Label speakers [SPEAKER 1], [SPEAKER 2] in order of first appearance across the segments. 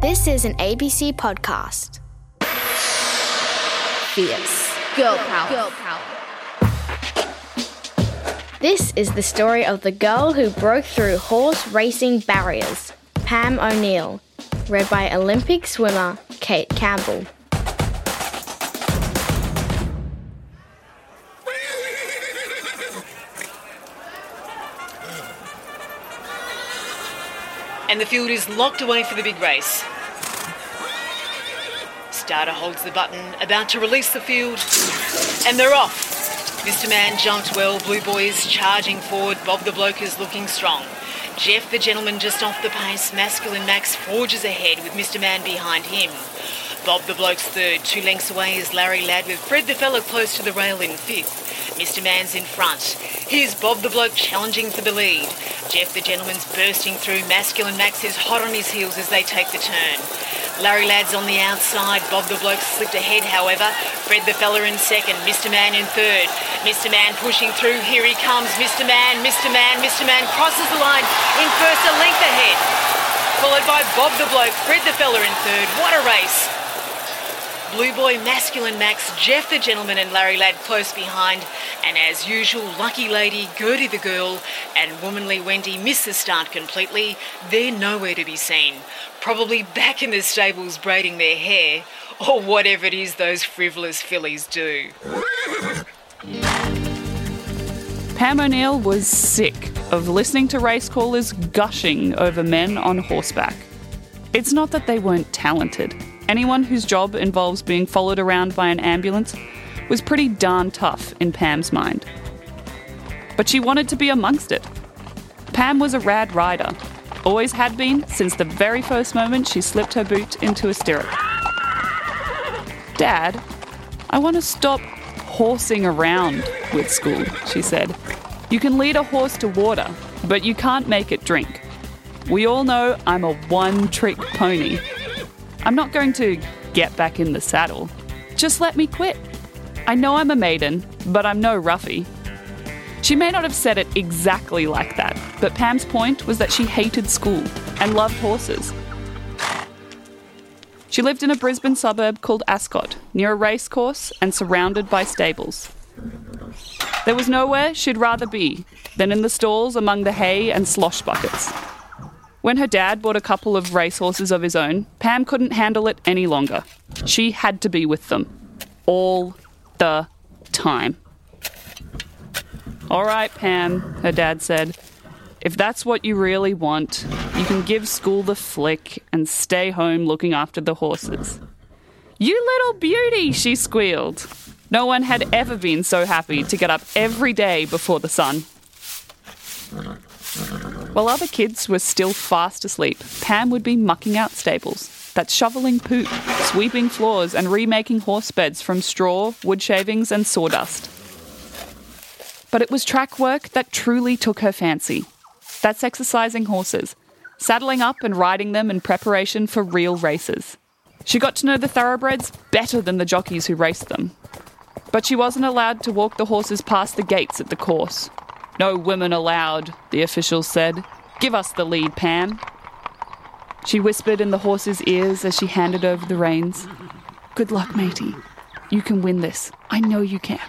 [SPEAKER 1] This is an ABC podcast.
[SPEAKER 2] Fierce. Girl power. Girl power.
[SPEAKER 1] This is the story of the girl who broke through horse racing barriers, Pam O'Neill, read by Olympic swimmer Kate Campbell.
[SPEAKER 3] And the field is locked away for the big race. Starter holds the button, about to release the field, and they're off. Mr. Man jumped well, Blue Boy is charging forward, Bob the Bloke is looking strong. Jeff the gentleman just off the pace, Masculine Max forges ahead with Mr. Man behind him. Bob the Bloke's third, two lengths away is Larry Ladd with Fred the Fellow close to the rail in fifth. Mr. Man's in front. Here's Bob the Bloke challenging for the lead. Jeff the gentleman's bursting through. Masculine Max is hot on his heels as they take the turn. Larry Ladd's on the outside. Bob the Bloke slipped ahead, however. Fred the fella in second. Mr. Man in third. Mr. Man pushing through. Here he comes. Mr. Man, Mr. Man, Mr. Man crosses the line in first, a length ahead. Followed by Bob the Bloke, Fred the fella in third. What a race. Blue Boy, Masculine Max, Jeff the Gentleman, and Larry Ladd close behind. And as usual, Lucky Lady, Gertie the Girl, and Womanly Wendy miss the start completely. They're nowhere to be seen. Probably back in the stables braiding their hair, or whatever it is those frivolous fillies do.
[SPEAKER 4] Pam O'Neill was sick of listening to race callers gushing over men on horseback. It's not that they weren't talented. Anyone whose job involves being followed around by an ambulance was pretty darn tough in Pam's mind. But she wanted to be amongst it. Pam was a rad rider, always had been since the very first moment she slipped her boot into a stirrup. Dad, I want to stop horsing around with school, she said. You can lead a horse to water, but you can't make it drink. We all know I'm a one trick pony. I'm not going to get back in the saddle. Just let me quit. I know I'm a maiden, but I'm no roughie. She may not have said it exactly like that, but Pam's point was that she hated school and loved horses. She lived in a Brisbane suburb called Ascot, near a racecourse and surrounded by stables. There was nowhere she'd rather be than in the stalls among the hay and slosh buckets. When her dad bought a couple of racehorses of his own, Pam couldn't handle it any longer. She had to be with them. All the time. All right, Pam, her dad said. If that's what you really want, you can give school the flick and stay home looking after the horses. You little beauty, she squealed. No one had ever been so happy to get up every day before the sun. While other kids were still fast asleep, Pam would be mucking out stables. That's shoveling poop, sweeping floors, and remaking horse beds from straw, wood shavings, and sawdust. But it was track work that truly took her fancy. That's exercising horses, saddling up and riding them in preparation for real races. She got to know the thoroughbreds better than the jockeys who raced them. But she wasn't allowed to walk the horses past the gates at the course. No women allowed, the officials said. Give us the lead, Pam. She whispered in the horse's ears as she handed over the reins. Good luck, matey. You can win this. I know you can.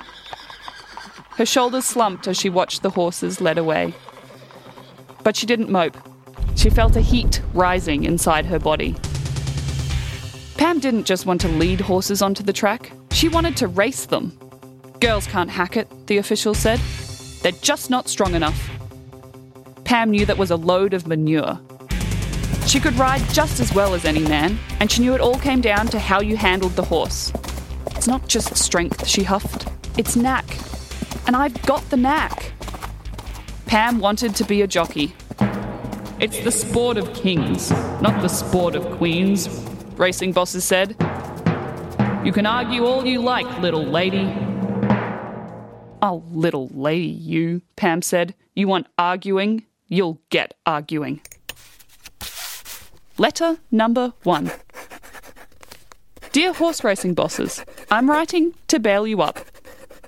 [SPEAKER 4] Her shoulders slumped as she watched the horses led away. But she didn't mope. She felt a heat rising inside her body. Pam didn't just want to lead horses onto the track, she wanted to race them. Girls can't hack it, the official said. They're just not strong enough. Pam knew that was a load of manure. She could ride just as well as any man, and she knew it all came down to how you handled the horse. It's not just strength, she huffed, it's knack. And I've got the knack. Pam wanted to be a jockey. It's the sport of kings, not the sport of queens, racing bosses said. You can argue all you like, little lady. Oh, little lady, you, Pam said. You want arguing? You'll get arguing. Letter number one. Dear horse racing bosses, I'm writing to bail you up.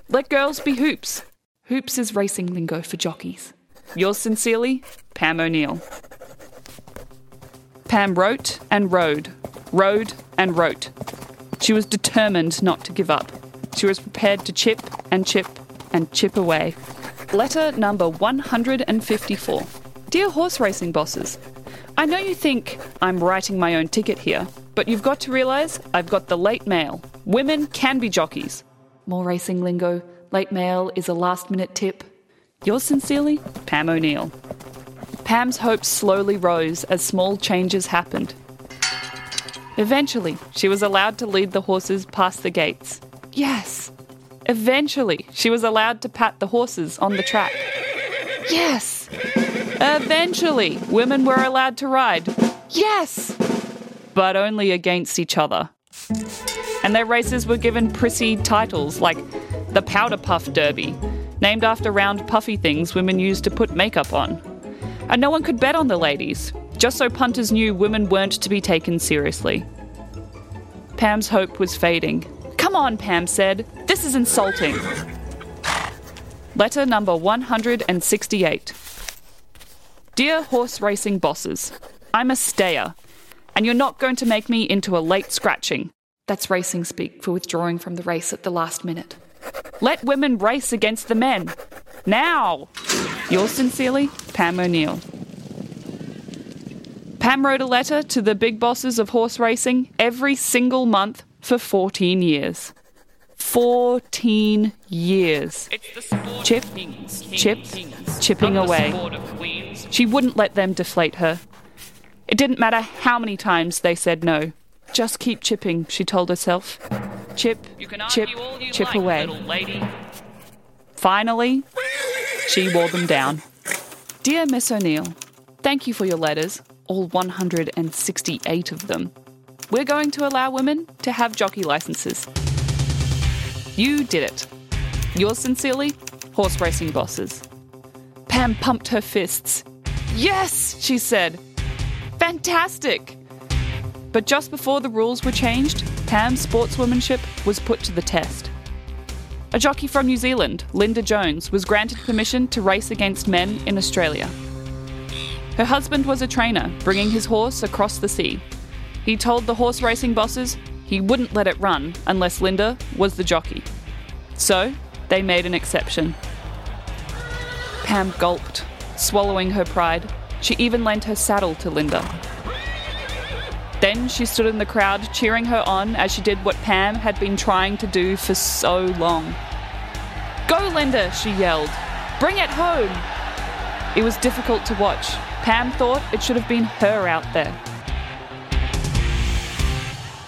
[SPEAKER 4] Let girls be hoops. Hoops is racing lingo for jockeys. Yours sincerely, Pam O'Neill. Pam wrote and rode, rode and wrote. She was determined not to give up. She was prepared to chip and chip and chip away. Letter number 154. Dear horse racing bosses, I know you think I'm writing my own ticket here, but you've got to realise I've got the late mail. Women can be jockeys. More racing lingo. Late mail is a last minute tip. Yours sincerely, Pam O'Neill. Pam's hopes slowly rose as small changes happened. Eventually, she was allowed to lead the horses past the gates. Yes! Eventually, she was allowed to pat the horses on the track. Yes! Eventually, women were allowed to ride. Yes! But only against each other. And their races were given prissy titles like the Powder Puff Derby, named after round puffy things women used to put makeup on. And no one could bet on the ladies, just so punters knew women weren't to be taken seriously. Pam's hope was fading. Come on, Pam said. This is insulting. Letter number 168. Dear horse racing bosses, I'm a stayer, and you're not going to make me into a late scratching. That's racing speak for withdrawing from the race at the last minute. Let women race against the men. Now! Yours sincerely, Pam O'Neill. Pam wrote a letter to the big bosses of horse racing every single month for 14 years. 14 years. Chip, chip, chipping away. She wouldn't let them deflate her. It didn't matter how many times they said no. Just keep chipping, she told herself. Chip, chip, chip away. Finally, she wore them down. Dear Miss O'Neill, thank you for your letters all 168 of them. We're going to allow women to have jockey licenses. You did it. Yours sincerely, horse racing bosses. Pam pumped her fists. Yes, she said. Fantastic! But just before the rules were changed, Pam's sportswomanship was put to the test. A jockey from New Zealand, Linda Jones, was granted permission to race against men in Australia. Her husband was a trainer, bringing his horse across the sea. He told the horse racing bosses he wouldn't let it run unless Linda was the jockey. So, they made an exception. Pam gulped, swallowing her pride. She even lent her saddle to Linda. Then she stood in the crowd, cheering her on as she did what Pam had been trying to do for so long. Go, Linda, she yelled. Bring it home. It was difficult to watch. Pam thought it should have been her out there.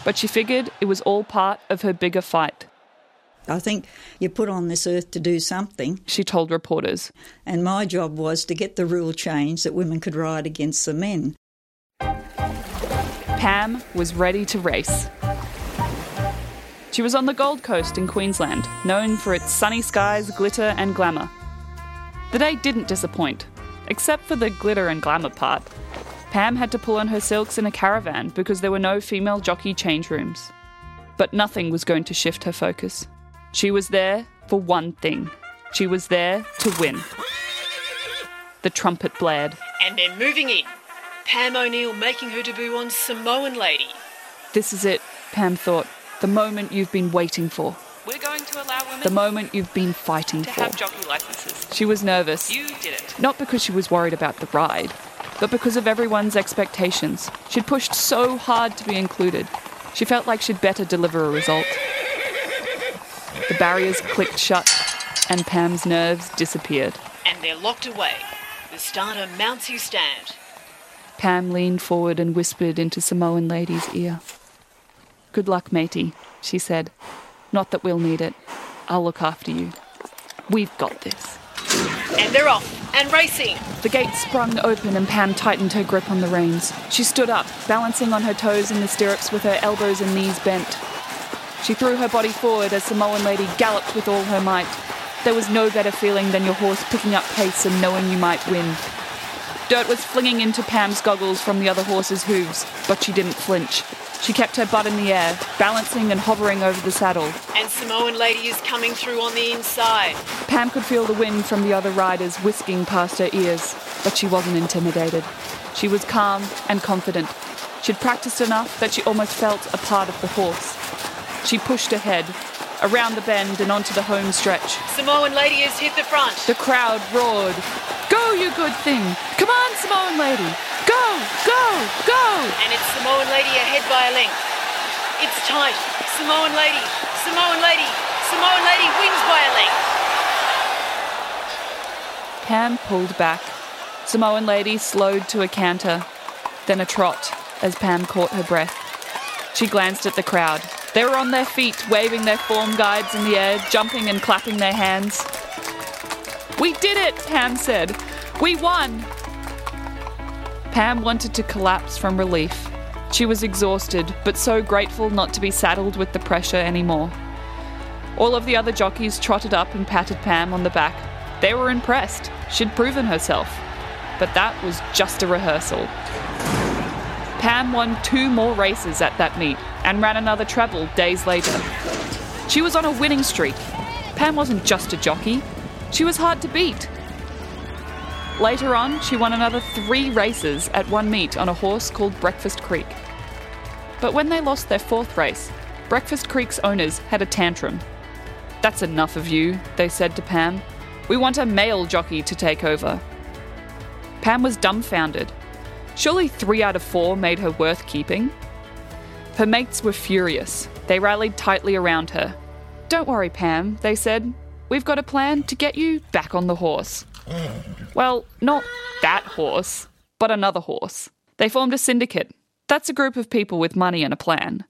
[SPEAKER 4] But she figured it was all part of her bigger fight.
[SPEAKER 5] I think you're put on this earth to do something.
[SPEAKER 4] She told reporters.
[SPEAKER 5] And my job was to get the rule changed that women could ride against the men.
[SPEAKER 4] Pam was ready to race. She was on the Gold Coast in Queensland, known for its sunny skies, glitter, and glamour. The day didn't disappoint, except for the glitter and glamour part. Pam had to pull on her silks in a caravan because there were no female jockey change rooms. But nothing was going to shift her focus. She was there for one thing she was there to win. The trumpet blared.
[SPEAKER 3] And they're moving in. Pam O'Neill making her debut on Samoan Lady.
[SPEAKER 4] This is it, Pam thought. The moment you've been waiting for.
[SPEAKER 3] We're going to allow women
[SPEAKER 4] The moment you've been fighting
[SPEAKER 3] to
[SPEAKER 4] for.
[SPEAKER 3] have jockey licenses.
[SPEAKER 4] She was nervous.
[SPEAKER 3] You did it.
[SPEAKER 4] Not because she was worried about the ride, but because of everyone's expectations. She'd pushed so hard to be included. She felt like she'd better deliver a result. The barriers clicked shut, and Pam's nerves disappeared.
[SPEAKER 3] And they're locked away. The starter mounts his stand.
[SPEAKER 4] Pam leaned forward and whispered into Samoan Lady's ear. Good luck, matey, she said. Not that we'll need it. I'll look after you. We've got this.
[SPEAKER 3] And they're off and racing.
[SPEAKER 4] The gate sprung open and Pam tightened her grip on the reins. She stood up, balancing on her toes in the stirrups with her elbows and knees bent. She threw her body forward as the Samoan Lady galloped with all her might. There was no better feeling than your horse picking up pace and knowing you might win. Dirt was flinging into Pam's goggles from the other horse's hooves, but she didn't flinch. She kept her butt in the air, balancing and hovering over the saddle.
[SPEAKER 3] And Samoan Lady is coming through on the inside.
[SPEAKER 4] Pam could feel the wind from the other riders whisking past her ears, but she wasn't intimidated. She was calm and confident, She'd practiced enough that she almost felt a part of the horse. She pushed ahead, around the bend and onto the home stretch.
[SPEAKER 3] Samoan lady has hit the front.
[SPEAKER 4] The crowd roared, Go, you good thing! Come on, Samoan lady! Go, go, go!
[SPEAKER 3] And it's Samoan lady ahead by a length. It's tight. Samoan lady, Samoan lady, Samoan lady wins by a length.
[SPEAKER 4] Pam pulled back. Samoan lady slowed to a canter, then a trot as Pam caught her breath. She glanced at the crowd. They were on their feet, waving their form guides in the air, jumping and clapping their hands. We did it, Pam said. We won. Pam wanted to collapse from relief. She was exhausted, but so grateful not to be saddled with the pressure anymore. All of the other jockeys trotted up and patted Pam on the back. They were impressed. She'd proven herself. But that was just a rehearsal. Pam won two more races at that meet and ran another treble days later. She was on a winning streak. Pam wasn't just a jockey, she was hard to beat. Later on, she won another three races at one meet on a horse called Breakfast Creek. But when they lost their fourth race, Breakfast Creek's owners had a tantrum. That's enough of you, they said to Pam. We want a male jockey to take over. Pam was dumbfounded. Surely three out of four made her worth keeping. Her mates were furious. They rallied tightly around her. Don't worry, Pam, they said. We've got a plan to get you back on the horse. Well, not that horse, but another horse. They formed a syndicate. That's a group of people with money and a plan.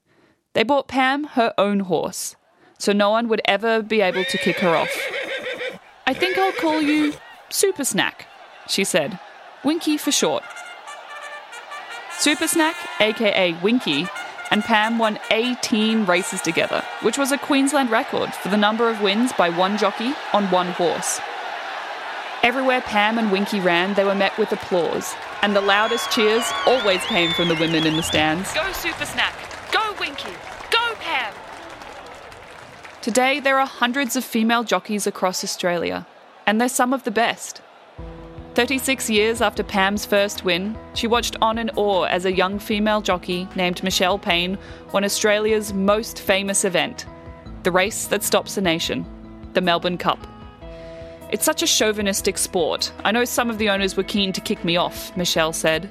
[SPEAKER 4] They bought Pam her own horse, so no one would ever be able to kick her off. I think I'll call you Super Snack, she said. Winky for short. Super Snack, aka Winky, and Pam won 18 races together, which was a Queensland record for the number of wins by one jockey on one horse. Everywhere Pam and Winky ran, they were met with applause, and the loudest cheers always came from the women in the stands. Go Super Snack! Go Winky! Go Pam! Today, there are hundreds of female jockeys across Australia, and they're some of the best. 36 years after Pam's first win, she watched on in awe as a young female jockey named Michelle Payne won Australia's most famous event, the race that stops a nation, the Melbourne Cup. It's such a chauvinistic sport. I know some of the owners were keen to kick me off, Michelle said.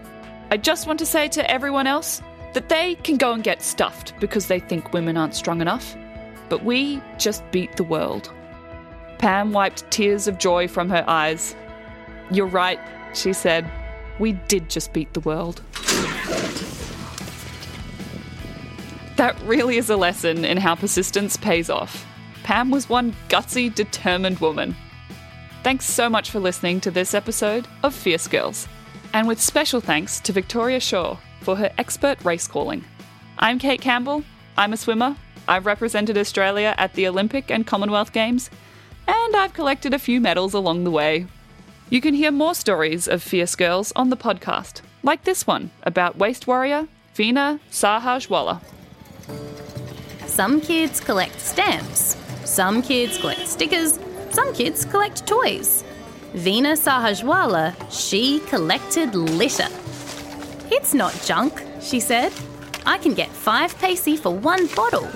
[SPEAKER 4] I just want to say to everyone else that they can go and get stuffed because they think women aren't strong enough. But we just beat the world. Pam wiped tears of joy from her eyes you're right, she said. We did just beat the world. That really is a lesson in how persistence pays off. Pam was one gutsy, determined woman. Thanks so much for listening to this episode of Fierce Girls, and with special thanks to Victoria Shaw for her expert race calling. I'm Kate Campbell. I'm a swimmer. I've represented Australia at the Olympic and Commonwealth Games, and I've collected a few medals along the way. You can hear more stories of fierce girls on the podcast, like this one about waste warrior Veena Sahajwalla.
[SPEAKER 6] Some kids collect stamps, some kids collect stickers, some kids collect toys. Veena Sahajwalla, she collected litter. It's not junk, she said. I can get five paise for one bottle.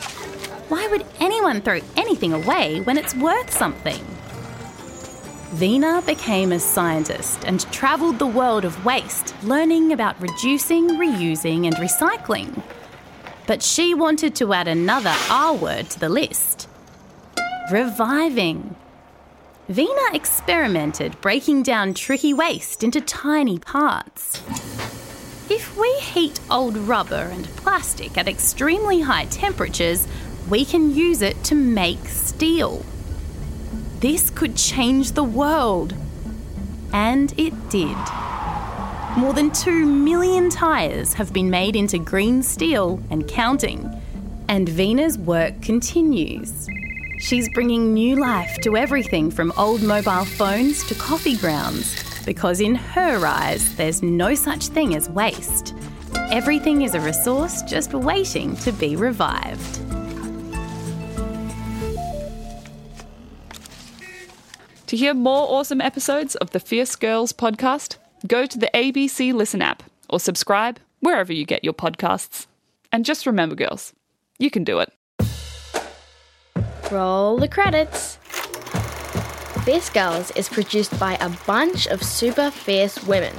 [SPEAKER 6] Why would anyone throw anything away when it's worth something? Veena became a scientist and travelled the world of waste, learning about reducing, reusing, and recycling. But she wanted to add another R word to the list reviving. Veena experimented breaking down tricky waste into tiny parts. If we heat old rubber and plastic at extremely high temperatures, we can use it to make steel. This could change the world. And it did. More than 2 million tyres have been made into green steel and counting. And Veena's work continues. She's bringing new life to everything from old mobile phones to coffee grounds, because in her eyes, there's no such thing as waste. Everything is a resource just waiting to be revived.
[SPEAKER 4] To hear more awesome episodes of the Fierce Girls podcast, go to the ABC Listen app or subscribe wherever you get your podcasts. And just remember, girls, you can do it.
[SPEAKER 1] Roll the credits. Fierce Girls is produced by a bunch of super fierce women.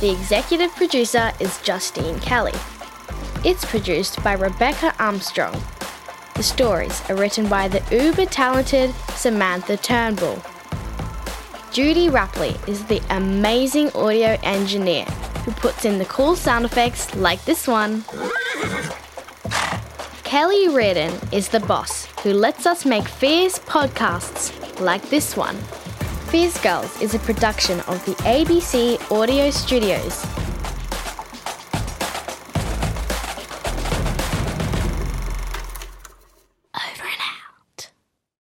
[SPEAKER 1] The executive producer is Justine Kelly. It's produced by Rebecca Armstrong. The stories are written by the uber talented Samantha Turnbull. Judy Rapley is the amazing audio engineer who puts in the cool sound effects like this one. Kelly Reardon is the boss who lets us make fierce podcasts like this one. Fierce Girls is a production of the ABC Audio Studios